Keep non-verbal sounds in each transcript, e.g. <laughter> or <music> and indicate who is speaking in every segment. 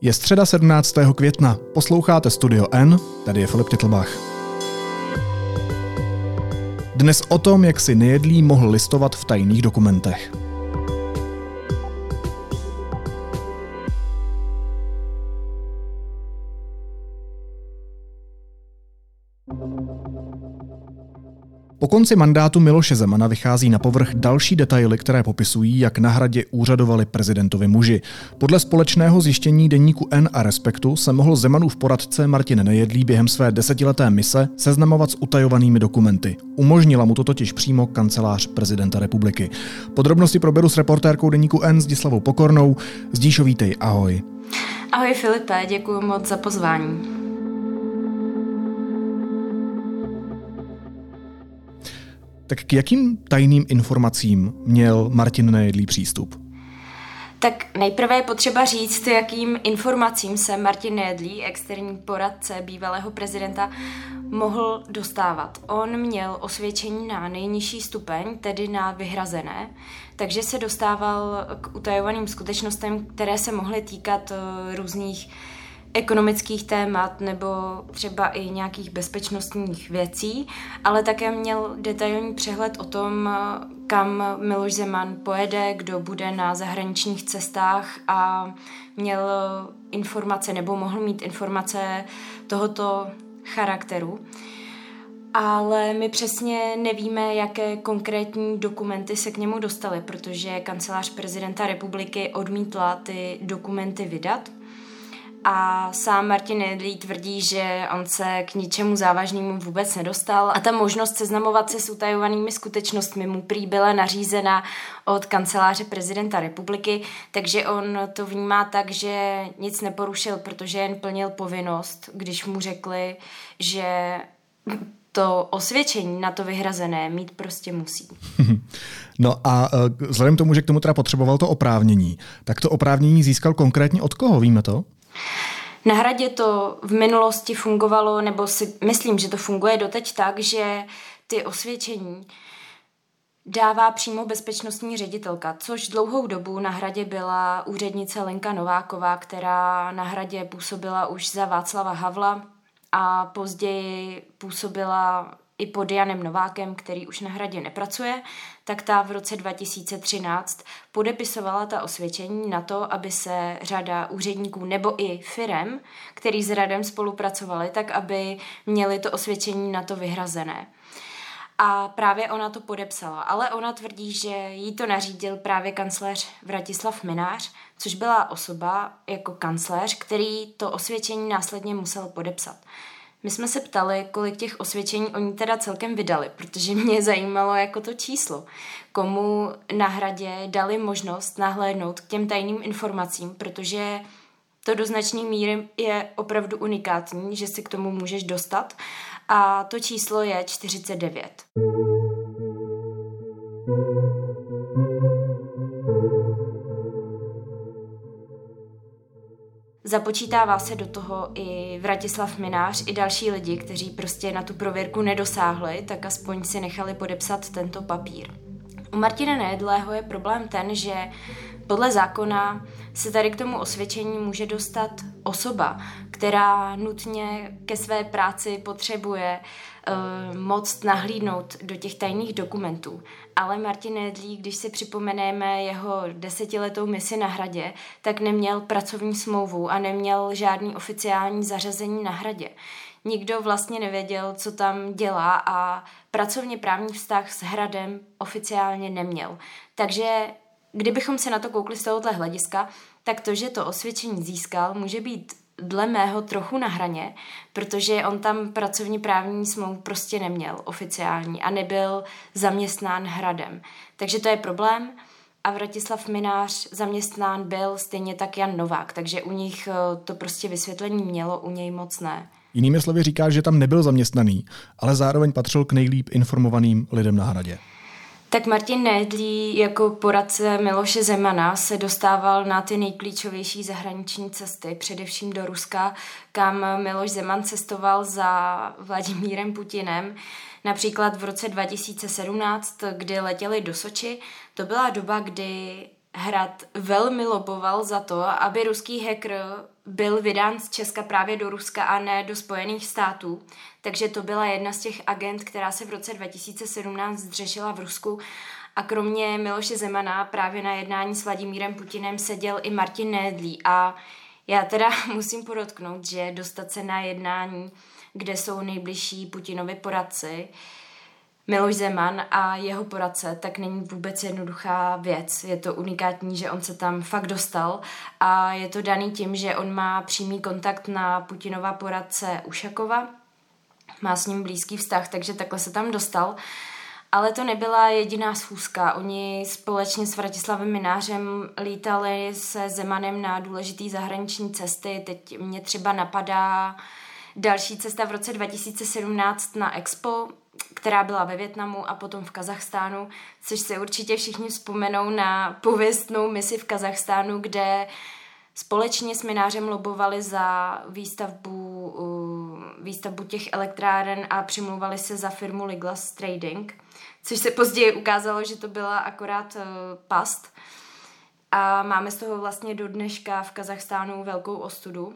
Speaker 1: Je středa 17. května, posloucháte Studio N, tady je Filip Titlbach. Dnes o tom, jak si nejedlý mohl listovat v tajných dokumentech. Po konci mandátu Miloše Zemana vychází na povrch další detaily, které popisují, jak na hradě úřadovali prezidentovi muži. Podle společného zjištění deníku N a Respektu se mohl Zemanův poradce Martin Nejedlý během své desetileté mise seznamovat s utajovanými dokumenty. Umožnila mu to totiž přímo kancelář prezidenta republiky. Podrobnosti proberu s reportérkou deníku N Zdislavou Pokornou. Zdíšo, vítej, ahoj.
Speaker 2: Ahoj Filipe, děkuji moc za pozvání.
Speaker 1: Tak k jakým tajným informacím měl Martin Nejedlý přístup?
Speaker 2: Tak nejprve je potřeba říct, jakým informacím se Martin Nejedlý, externí poradce bývalého prezidenta, mohl dostávat. On měl osvědčení na nejnižší stupeň, tedy na vyhrazené, takže se dostával k utajovaným skutečnostem, které se mohly týkat eh, různých ekonomických témat nebo třeba i nějakých bezpečnostních věcí, ale také měl detailní přehled o tom, kam Miloš Zeman pojede, kdo bude na zahraničních cestách a měl informace nebo mohl mít informace tohoto charakteru. Ale my přesně nevíme, jaké konkrétní dokumenty se k němu dostaly, protože kancelář prezidenta republiky odmítla ty dokumenty vydat a sám Martin Nedlí tvrdí, že on se k ničemu závažnému vůbec nedostal a ta možnost seznamovat se s utajovanými skutečnostmi mu prý byla nařízena od kanceláře prezidenta republiky, takže on to vnímá tak, že nic neporušil, protože jen plnil povinnost, když mu řekli, že to osvědčení na to vyhrazené mít prostě musí. <laughs>
Speaker 1: No a e, vzhledem k tomu, že k tomu teda potřeboval to oprávnění, tak to oprávnění získal konkrétně od koho, víme to?
Speaker 2: Na hradě to v minulosti fungovalo, nebo si myslím, že to funguje doteď tak, že ty osvědčení dává přímo bezpečnostní ředitelka, což dlouhou dobu na hradě byla úřednice Lenka Nováková, která na hradě působila už za Václava Havla a později působila i pod Janem Novákem, který už na hradě nepracuje, tak ta v roce 2013 podepisovala ta osvědčení na to, aby se řada úředníků nebo i firem, který s radem spolupracovali, tak aby měli to osvědčení na to vyhrazené. A právě ona to podepsala, ale ona tvrdí, že jí to nařídil právě kancléř Vratislav Minář, což byla osoba jako kancléř, který to osvědčení následně musel podepsat. My jsme se ptali, kolik těch osvědčení oni teda celkem vydali, protože mě <laughs> zajímalo jako to číslo. Komu na hradě dali možnost nahlédnout k těm tajným informacím, protože to do značné míry je opravdu unikátní, že si k tomu můžeš dostat. A to číslo je 49. Započítává se do toho i Vratislav Minář, i další lidi, kteří prostě na tu prověrku nedosáhli, tak aspoň si nechali podepsat tento papír. U Martina Nejedlého je problém ten, že podle zákona se tady k tomu osvědčení může dostat osoba, která nutně ke své práci potřebuje uh, moc nahlídnout do těch tajných dokumentů. Ale Martin Nedlí, když si připomeneme jeho desetiletou misi na hradě, tak neměl pracovní smlouvu a neměl žádný oficiální zařazení na hradě. Nikdo vlastně nevěděl, co tam dělá a pracovně právní vztah s hradem oficiálně neměl. Takže kdybychom se na to koukli z tohohle hlediska, tak to, že to osvědčení získal, může být dle mého trochu na hraně, protože on tam pracovní právní smlouvu prostě neměl oficiální a nebyl zaměstnán hradem. Takže to je problém a Vratislav Minář zaměstnán byl stejně tak Jan Novák, takže u nich eh, to prostě vysvětlení mělo, u něj moc ne.
Speaker 1: Jinými slovy říká, že tam nebyl zaměstnaný, ale zároveň patřil k nejlíp informovaným lidem na hradě.
Speaker 2: Tak Martin Nédlí jako poradce Miloše Zemana se dostával na ty nejklíčovější zahraniční cesty, především do Ruska, kam Miloš Zeman cestoval za Vladimírem Putinem. Například v roce 2017, kdy letěli do Soči, to byla doba, kdy hrad velmi loboval za to, aby ruský hacker byl vydán z Česka právě do Ruska a ne do Spojených států. Takže to byla jedna z těch agent, která se v roce 2017 zřešila v Rusku. A kromě Miloše Zemana právě na jednání s Vladimírem Putinem seděl i Martin Nédlí. A já teda <laughs> musím podotknout, že dostat se na jednání, kde jsou nejbližší Putinovi poradci, Miloš Zeman a jeho poradce, tak není vůbec jednoduchá věc. Je to unikátní, že on se tam fakt dostal a je to daný tím, že on má přímý kontakt na Putinova poradce Ušakova, má s ním blízký vztah, takže takhle se tam dostal. Ale to nebyla jediná schůzka. Oni společně s Vratislavem Minářem lítali se Zemanem na důležitý zahraniční cesty. Teď mě třeba napadá další cesta v roce 2017 na Expo, která byla ve Větnamu a potom v Kazachstánu, což se určitě všichni vzpomenou na pověstnou misi v Kazachstánu, kde společně s minářem lobovali za výstavbu, výstavbu těch elektráren a přimlouvali se za firmu Liglas Trading, což se později ukázalo, že to byla akorát uh, past. A máme z toho vlastně do dneška v Kazachstánu velkou ostudu,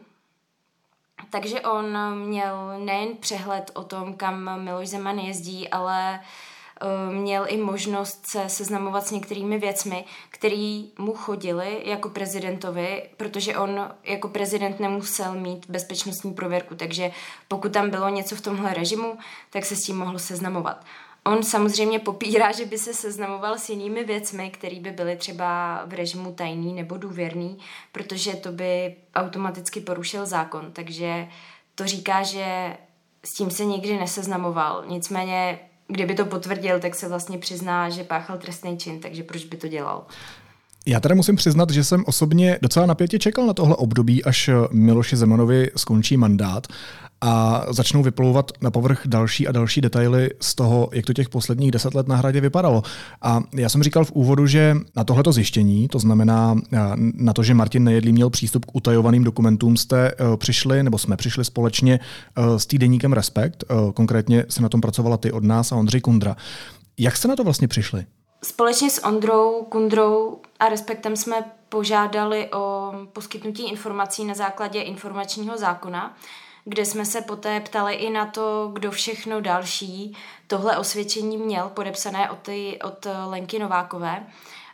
Speaker 2: takže on měl nejen přehled o tom, kam Miloš Zeman jezdí, ale eh, měl i možnost se seznamovat s některými věcmi, které mu chodily jako prezidentovi, protože on jako prezident nemusel mít bezpečnostní prověrku, takže pokud tam bylo něco v tomhle režimu, tak se s tím mohl seznamovat. On samozřejmě popírá, že by se seznamoval s jinými věcmi, které by byly třeba v režimu tajný nebo důvěrný, protože to by automaticky porušil zákon. Takže to říká, že s tím se nikdy neseznamoval. Nicméně, kdyby to potvrdil, tak se vlastně přizná, že páchal trestný čin, takže proč by to dělal?
Speaker 1: Já teda musím přiznat, že jsem osobně docela napětě čekal na tohle období, až Miloši Zemanovi skončí mandát a začnou vyplouvat na povrch další a další detaily z toho, jak to těch posledních deset let na hradě vypadalo. A já jsem říkal v úvodu, že na tohleto zjištění, to znamená na to, že Martin Nejedlý měl přístup k utajovaným dokumentům, jste e, přišli, nebo jsme přišli společně e, s týdeníkem Respekt. Konkrétně se na tom pracovala ty od nás a Ondřej Kundra. Jak jste na to vlastně přišli?
Speaker 2: Společně s Ondrou, Kundrou a Respektem jsme požádali o poskytnutí informací na základě informačního zákona, kde jsme se poté ptali i na to, kdo všechno další tohle osvědčení měl, podepsané od, ty, od Lenky Novákové.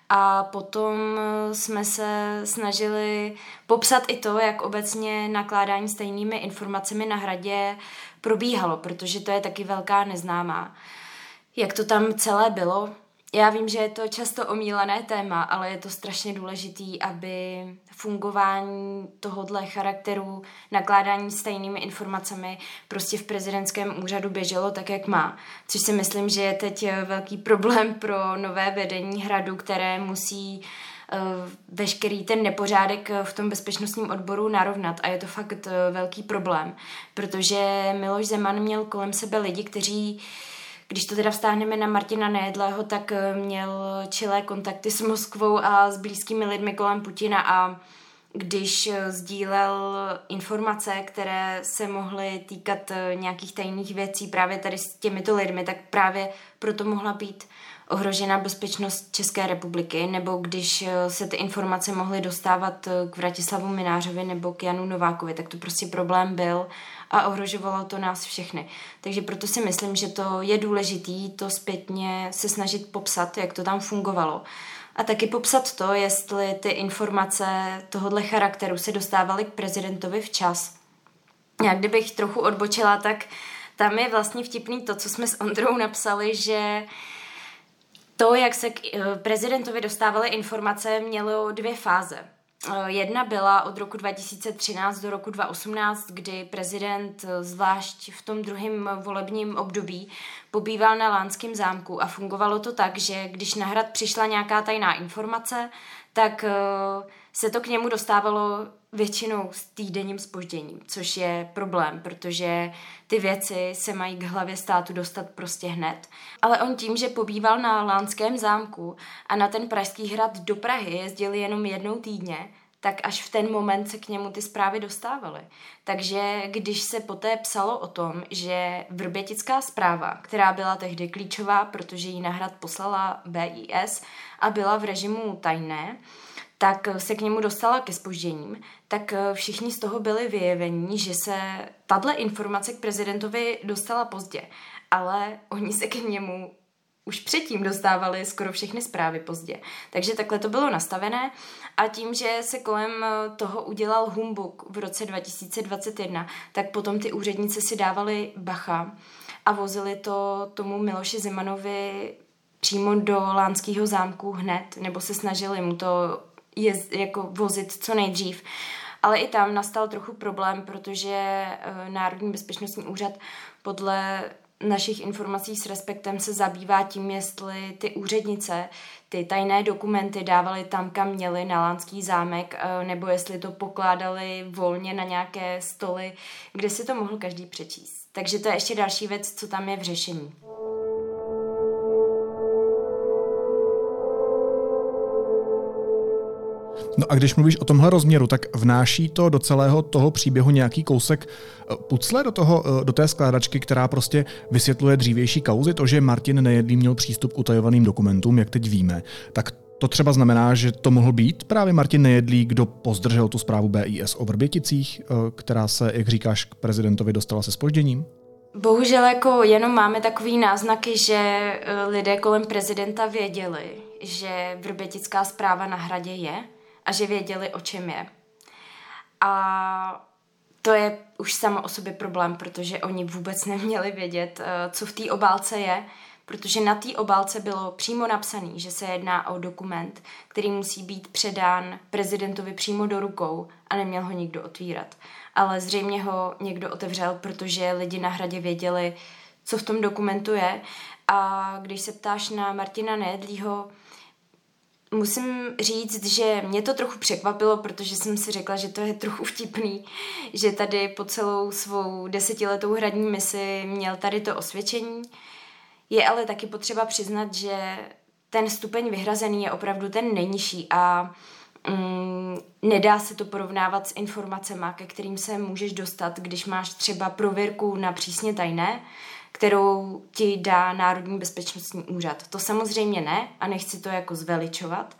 Speaker 2: A potom jsme se snažili popsat i to, jak obecně nakládání stejnými informacemi na hradě probíhalo, protože to je taky velká neznámá. Jak to tam celé bylo, já vím, že je to často omílané téma, ale je to strašně důležitý, aby fungování tohohle charakteru, nakládání stejnými informacemi prostě v prezidentském úřadu běželo tak, jak má. Což si myslím, že je teď velký problém pro nové vedení hradu, které musí uh, veškerý ten nepořádek v tom bezpečnostním odboru narovnat a je to fakt velký problém, protože Miloš Zeman měl kolem sebe lidi, kteří uh, když to teda vztáhneme na Martina Nejedlého, tak eh, měl čilé kontakty s Moskvou a s blízkými lidmi kolem Putina a když eh, sdílel informace, které se mohly týkat eh, nějakých tajných věcí právě tady s těmito lidmi, tak právě proto mohla být ohrožena bezpečnost České republiky, nebo když se ty informace mohly dostávat k Vratislavu Minářovi nebo k Janu Novákovi, tak to prostě problém byl a ohrožovalo to nás všechny. Takže proto si myslím, že to je důležitý to zpětně se snažit popsat, jak to tam fungovalo. A taky popsat to, jestli ty informace tohohle charakteru se dostávaly k prezidentovi včas. Já kdybych trochu odbočila, tak tam je vlastně vtipný to, co jsme s Ondrou napsali, že to, jak se k eh, prezidentovi dostávaly informace, mělo dvě fáze. Eh, jedna byla od roku 2013 do roku 2018, kdy prezident eh, zvlášť v tom druhém volebním období pobýval na Lánském zámku a fungovalo to tak, že když na hrad přišla nějaká tajná informace, tak eh, se to k němu dostávalo většinou s týdenním spožděním, což je problém, protože ty věci se mají k hlavě státu dostat prostě hned. Ale on tím, že pobýval na Lánském zámku a na ten pražský hrad do Prahy jezdil jenom jednou týdně, tak až v ten moment se k němu ty zprávy dostávaly. Takže když se poté psalo o tom, že vrbětická zpráva, která byla tehdy klíčová, protože ji nahrad poslala BIS a byla v režimu tajné, tak se k němu dostala ke spožděním, tak všichni z toho byli vyjevení, že se tahle informace k prezidentovi dostala pozdě, ale oni se k němu už předtím dostávali skoro všechny zprávy pozdě. Takže takhle to bylo nastavené a tím, že se kolem toho udělal humbuk v roce 2021, tak potom ty úředníci si dávali bacha a vozili to tomu Miloši Zemanovi přímo do Lánského zámku hned, nebo se snažili mu to jezd, jako vozit co nejdřív. Ale i tam nastal trochu problém, protože eh, Národní bezpečnostní úřad podle našich informací s respektem se zabývá tím, jestli ty úřednice ty tajné dokumenty dávali tam, kam měli na Lánský zámek, eh, nebo jestli to pokládali volně na nějaké stoly, kde si to mohl každý přečíst. Takže to je ještě další věc, co tam je v řešení.
Speaker 1: No a když mluvíš o tomhle rozměru, tak vnáší to do celého toho příběhu nějaký kousek eh, pucle do, toho, eh, do té skládačky, která prostě vysvětluje dřívější kauzy, to, že Martin Nejedlý měl přístup k utajovaným dokumentům, jak teď víme, tak to třeba znamená, že to mohl být právě Martin Nejedlý, kdo pozdržel tu zprávu BIS o Vrběticích, eh, která se, jak říkáš, k prezidentovi dostala se spožděním?
Speaker 2: Bohužel jako jenom máme takový náznaky, že lidé kolem prezidenta věděli, že vrbětická zpráva na hradě je, a že věděli, o čem je. A to je už samo o sobě problém, protože oni vůbec neměli vědět, eh, co v té obálce je, protože na té obálce bylo přímo napsané, že se jedná o dokument, který musí být předán prezidentovi přímo do rukou a neměl ho nikdo otvírat. Ale zřejmě ho někdo otevřel, protože lidi na hradě věděli, co v tom dokumentu je. A když se ptáš na Martina Nejedlího, musím říct, že mě to trochu překvapilo, protože jsem si řekla, že to je trochu vtipný, že tady po celou svou desetiletou hradní misi měl tady to osvědčení. Je ale taky potřeba přiznat, že ten stupeň vyhrazený je opravdu ten nejnižší a mm, nedá se to porovnávat s informacemi, ke kterým se můžeš dostat, když máš třeba prověrku na přísně tajné, kterou ti dá Národní bezpečnostní úřad. To samozřejmě ne a nechci to jako zveličovat,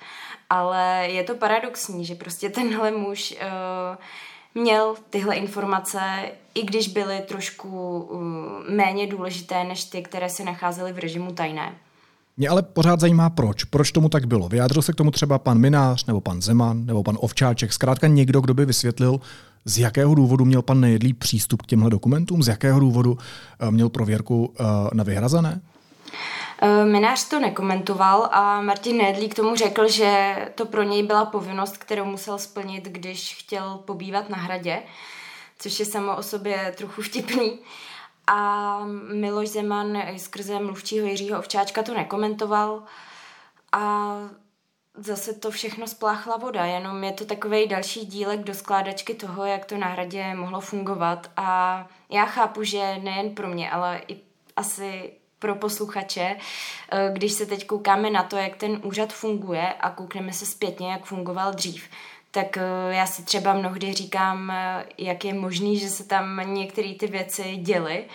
Speaker 2: ale je to paradoxní, že prostě tenhle muž uh, měl tyhle informace, i když byly trošku uh, méně důležité než ty, které se nacházely v režimu tajné.
Speaker 1: Mě ale pořád zajímá, proč. Proč tomu tak bylo? Vyjádřil se k tomu třeba pan Minář, nebo pan Zeman, nebo pan Ovčáček, zkrátka někdo, kdo by vysvětlil, z jakého důvodu měl pan Nejedlý přístup k těmhle dokumentům, z jakého důvodu eh, měl prověrku eh, na vyhrazené?
Speaker 2: Eh, Minář to nekomentoval a Martin Nedlí k tomu řekl, že to pro něj byla povinnost, kterou musel splnit, když chtěl pobývat na hradě, což je samo o sobě trochu vtipný. A Miloš Zeman skrze mluvčího Jiřího Ovčáčka to nekomentoval a zase to všechno spláchla voda, jenom je to takový další dílek do skládačky toho, jak to na hradě mohlo fungovat a já chápu, že nejen pro mě, ale i asi pro posluchače, eh, když se teď koukáme na to, jak ten úřad funguje a koukneme se zpětně, jak fungoval dřív, tak eh, já si třeba mnohdy říkám, eh, jak je možný, že se tam některé ty věci děly.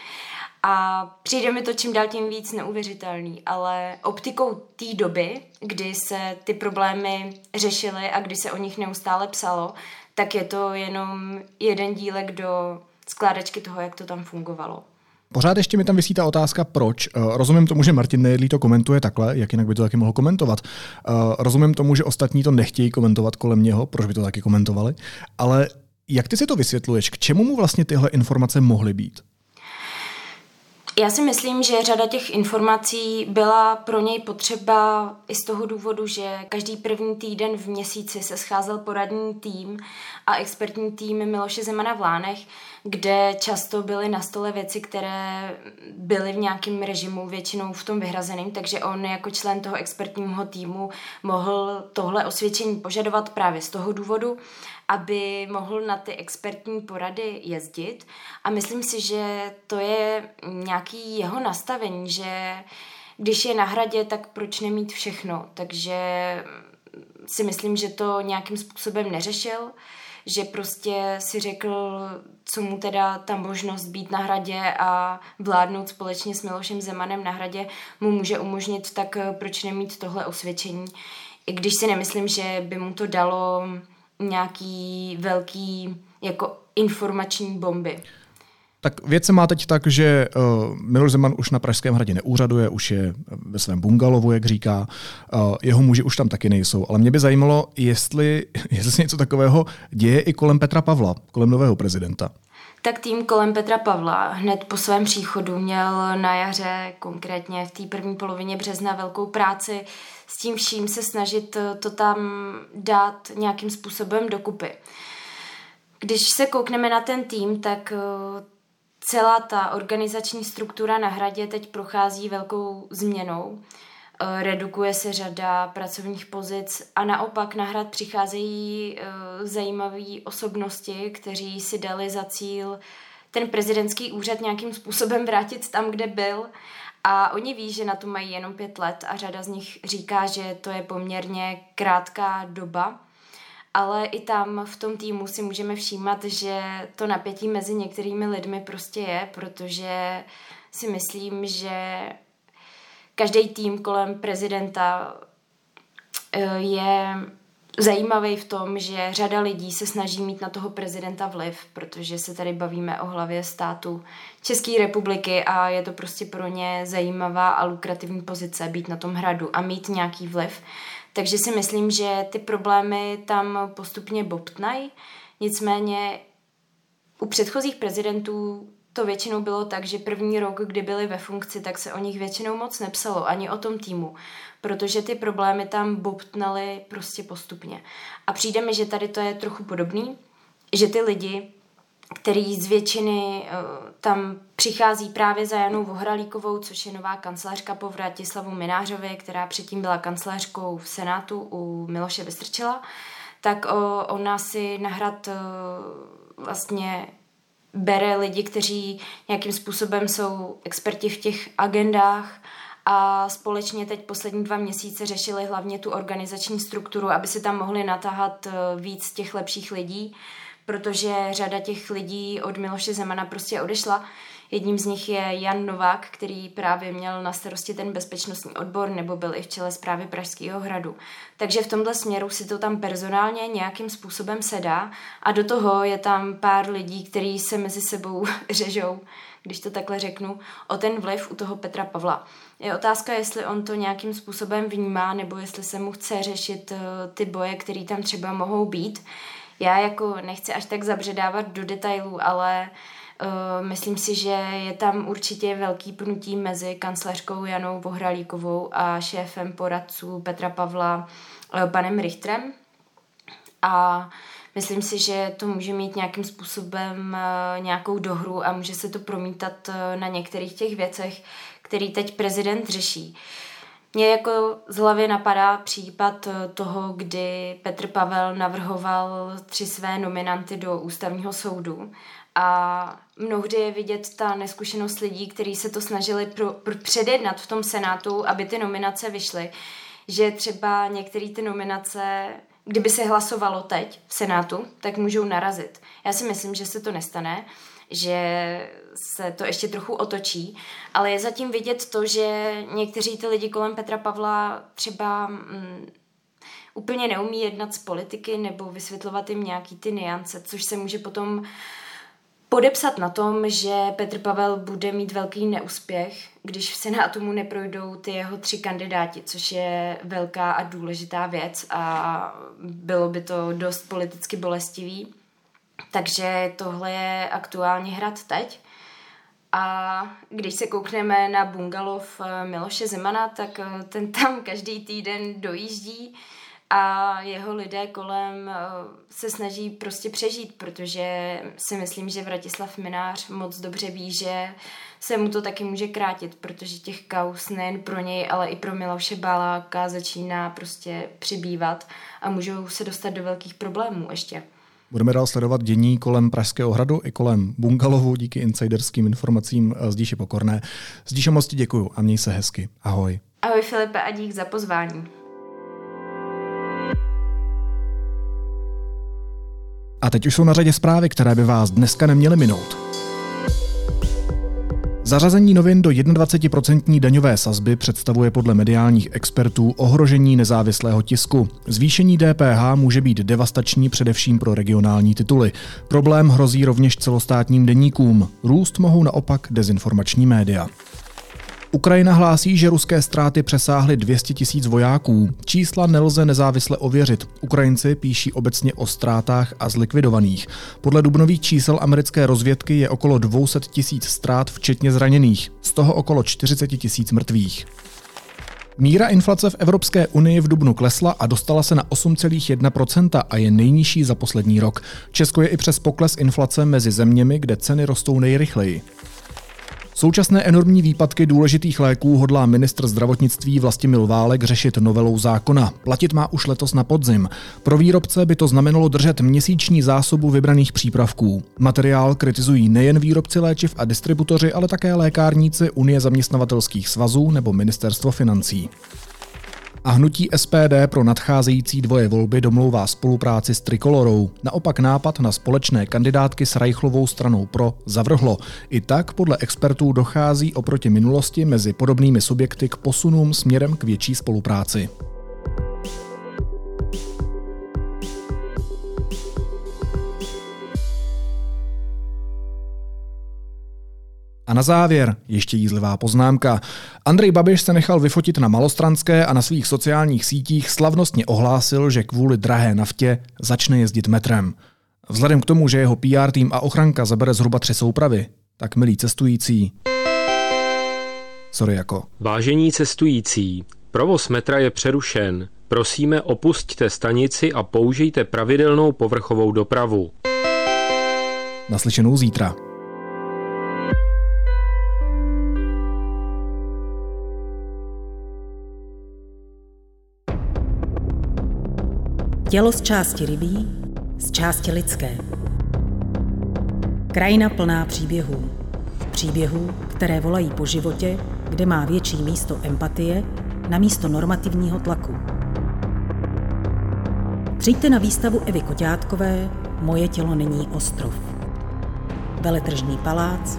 Speaker 2: A přijde mi to čím dál tím víc neuvěřitelný, ale optikou té doby, kdy se ty problémy řešily a kdy se o nich neustále psalo, tak je to jenom jeden dílek do skládačky toho, jak to tam fungovalo.
Speaker 1: Pořád ještě mi tam vysí ta otázka, proč. Eh, rozumím tomu, že Martin Nejedlý to komentuje takhle, jak jinak by to taky mohl komentovat. Eh, rozumím tomu, že ostatní to nechtějí komentovat kolem něho, proč by to taky komentovali. Ale jak ty si to vysvětluješ? K čemu mu vlastně tyhle informace mohly být?
Speaker 2: Já si myslím, že řada těch informací byla pro něj potřeba i z toho důvodu, že každý první týden v měsíci se scházel poradní tým a expertní tým Miloše Zemana v Lánech, kde často byly na stole věci, které byly v nějakém režimu, většinou v tom vyhrazeném, takže on jako člen toho expertního týmu mohl tohle osvědčení požadovat právě z toho důvodu aby mohl na ty expertní porady jezdit. A myslím si, že to je nějaký jeho nastavení, že když je na hradě, tak proč nemít všechno. Takže si myslím, že to nějakým způsobem neřešil, že prostě si řekl, co mu teda ta možnost být na hradě a vládnout společně s Milošem Zemanem na hradě mu může umožnit, tak proč nemít tohle osvědčení. I když si nemyslím, že by mu to dalo nějaký velký jako informační bomby.
Speaker 1: Tak věc se má teď tak, že uh, Miloš Zeman už na Pražském hradě neúřaduje, už je ve svém bungalovu, jak říká. Uh, jeho muži už tam taky nejsou. Ale mě by zajímalo, jestli, <laughs> jestli se něco takového děje i kolem Petra Pavla, kolem nového prezidenta.
Speaker 2: Tak tým kolem Petra Pavla hned po svém příchodu měl na jaře, konkrétně v té první polovině března, velkou práci s tím vším se snažit to tam dát nějakým způsobem dokupy. Když se koukneme na ten tým, tak eh, celá ta organizační struktura na hradě teď prochází velkou změnou. Eh, redukuje se řada pracovních pozic a naopak na hrad přicházejí eh, zajímavé osobnosti, kteří si dali za cíl ten prezidentský úřad nějakým způsobem vrátit tam, kde byl. A oni ví, že na to mají jenom pět let a řada z nich říká, že to je poměrně krátká doba. Ale i tam v tom týmu si můžeme všímat, že to napětí mezi některými lidmi prostě je, protože si myslím, že každý tým kolem prezidenta eh, je zajímavý v tom, že řada lidí se snaží mít na toho prezidenta vliv, protože se tady bavíme o hlavě státu České republiky a je to prostě pro ně zajímavá a lukrativní pozice být na tom hradu a mít nějaký vliv. Takže si myslím, že ty problémy tam postupně bobtnají. Nicméně u předchozích prezidentů to většinou bylo tak, že první rok, kdy byli ve funkci, tak se o nich většinou moc nepsalo, ani o tom týmu, protože ty problémy tam bobtnaly prostě postupně. A přijde mi, že tady to je trochu podobný, že ty lidi který z většiny uh, tam přichází právě za Janou Vohralíkovou, což je nová kancelářka po Vratislavu Minářově, která předtím byla kancelářkou v Senátu u Miloše Vystrčela, tak uh, ona si nahrad uh, vlastně bere lidi, kteří nějakým způsobem jsou experti v těch agendách a společně teď poslední dva měsíce řešili hlavně tu organizační strukturu, aby si tam mohli natáhat víc těch lepších lidí protože řada těch lidí od Miloše Zemana prostě odešla. Jedním z nich je Jan Novák, který právě měl na starosti ten bezpečnostní odbor nebo byl i v čele zprávy Pražského hradu. Takže v tomhle směru si to tam personálně nějakým způsobem sedá a do toho je tam pár lidí, kteří se mezi sebou <laughs> řežou, když to takhle řeknu, o ten vliv u toho Petra Pavla. Je otázka, jestli on to nějakým způsobem vnímá, nebo jestli se mu chce řešit eh, ty boje, které tam třeba mohou být. Já jako nechci až tak zabředávat do detailů, ale uh, myslím si, že je tam určitě velký pnutí mezi kancléřkou Janou Vohralíkovou a šéfem poradců Petra Pavla uh, panem Richtrem. A myslím si, že to může mít nějakým způsobem uh, nějakou dohru a může se to promítat na některých těch věcech, který teď prezident řeší. Mě jako z hlavy napadá případ eh, toho, kdy Petr Pavel navrhoval tři své nominanty do ústavního soudu a mnohdy je vidět ta neskušenost lidí, kteří se to snažili pro, pro předjednat v tom senátu, aby ty nominace vyšly, že třeba některé ty nominace, kdyby se hlasovalo teď v senátu, tak můžou narazit. Já si myslím, že se to nestane, že se to ještě trochu otočí, ale je zatím vidět to, že někteří ty lidi kolem Petra Pavla třeba mm, úplně neumí jednat z politiky nebo vysvětlovat jim nějaký ty niance, což se může potom podepsat na tom, že Petr Pavel bude mít velký neúspěch, když v Senátu mu neprojdou ty jeho tři kandidáti, což je velká a důležitá věc a bylo by to dost politicky bolestivý. Takže tohle je aktuálně hrad teď. A když se koukneme na bungalov eh, Miloše Zemana, tak eh, ten tam každý týden dojíždí a jeho lidé kolem eh, se snaží prostě přežít, protože si myslím, že Vratislav Minář moc dobře ví, že se mu to taky může krátit, protože těch kaus nejen pro něj, ale i pro Miloše Baláka začíná prostě přibývat a můžou se dostat do velkých problémů ještě.
Speaker 1: Budeme dál sledovat dění kolem Pražského hradu i kolem bungalovu díky insiderským informacím z Díše Pokorné. Z Díše moc děkuju a měj se hezky. Ahoj.
Speaker 2: Ahoj Filipe a dík za pozvání.
Speaker 1: A teď už jsou na řadě zprávy, které by vás dneska neměly minout. Zařazení novin do 21% daňové sazby představuje podle mediálních expertů ohrožení nezávislého tisku. Zvýšení DPH může být devastační především pro regionální tituly. Problém hrozí rovněž celostátním deníkům. Růst mohou naopak dezinformační média. Ukrajina hlásí, že ruské ztráty přesáhly 200 tisíc vojáků. Čísla nelze nezávisle ověřit. Ukrajinci píší obecně o ztrátách a zlikvidovaných. Podle dubnových čísel americké rozvědky je okolo 200 tisíc ztrát, včetně zraněných. Z toho okolo 40 tisíc mrtvých. Míra inflace v Evropské unii v dubnu klesla a dostala se na 8,1% a je nejnižší za poslední rok. Česko je i přes pokles inflace mezi zeměmi, kde ceny rostou nejrychleji. Současné enormní výpadky důležitých léků hodlá ministr zdravotnictví Vlastimil Válek řešit novelou zákona. Platit má už letos na podzim. Pro výrobce by to znamenalo držet měsíční zásobu vybraných přípravků. Materiál kritizují nejen výrobci léčiv a distributoři, ale také lékárníci Unie zaměstnavatelských svazů nebo ministerstvo financí a hnutí SPD pro nadcházející dvoje volby domlouvá spolupráci s Trikolorou. Naopak nápad na společné kandidátky s Rajchlovou stranou pro zavrhlo. I tak podle expertů dochází oproti minulosti mezi podobnými subjekty k posunům směrem k větší spolupráci. A na závěr ještě jízlivá poznámka. Andrej Babiš se nechal vyfotit na Malostranské a na svých sociálních sítích slavnostně ohlásil, že kvůli drahé naftě začne jezdit metrem. Vzhledem k tomu, že jeho PR tým a ochranka zabere zhruba tři soupravy, tak milí cestující. Sorry jako.
Speaker 3: Vážení cestující, provoz metra je přerušen. Prosíme opusťte stanici a použijte pravidelnou povrchovou dopravu.
Speaker 1: Naslyšenou zítra.
Speaker 4: Tělo z části rybí, z části lidské. Krajina plná příběhů. Příběhů, které volají po životě, kde má větší místo empatie na místo normativního tlaku. Přijďte na výstavu Evy Koťátkové Moje tělo není ostrov. Veletržní palác,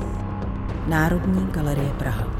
Speaker 4: Národní galerie Praha.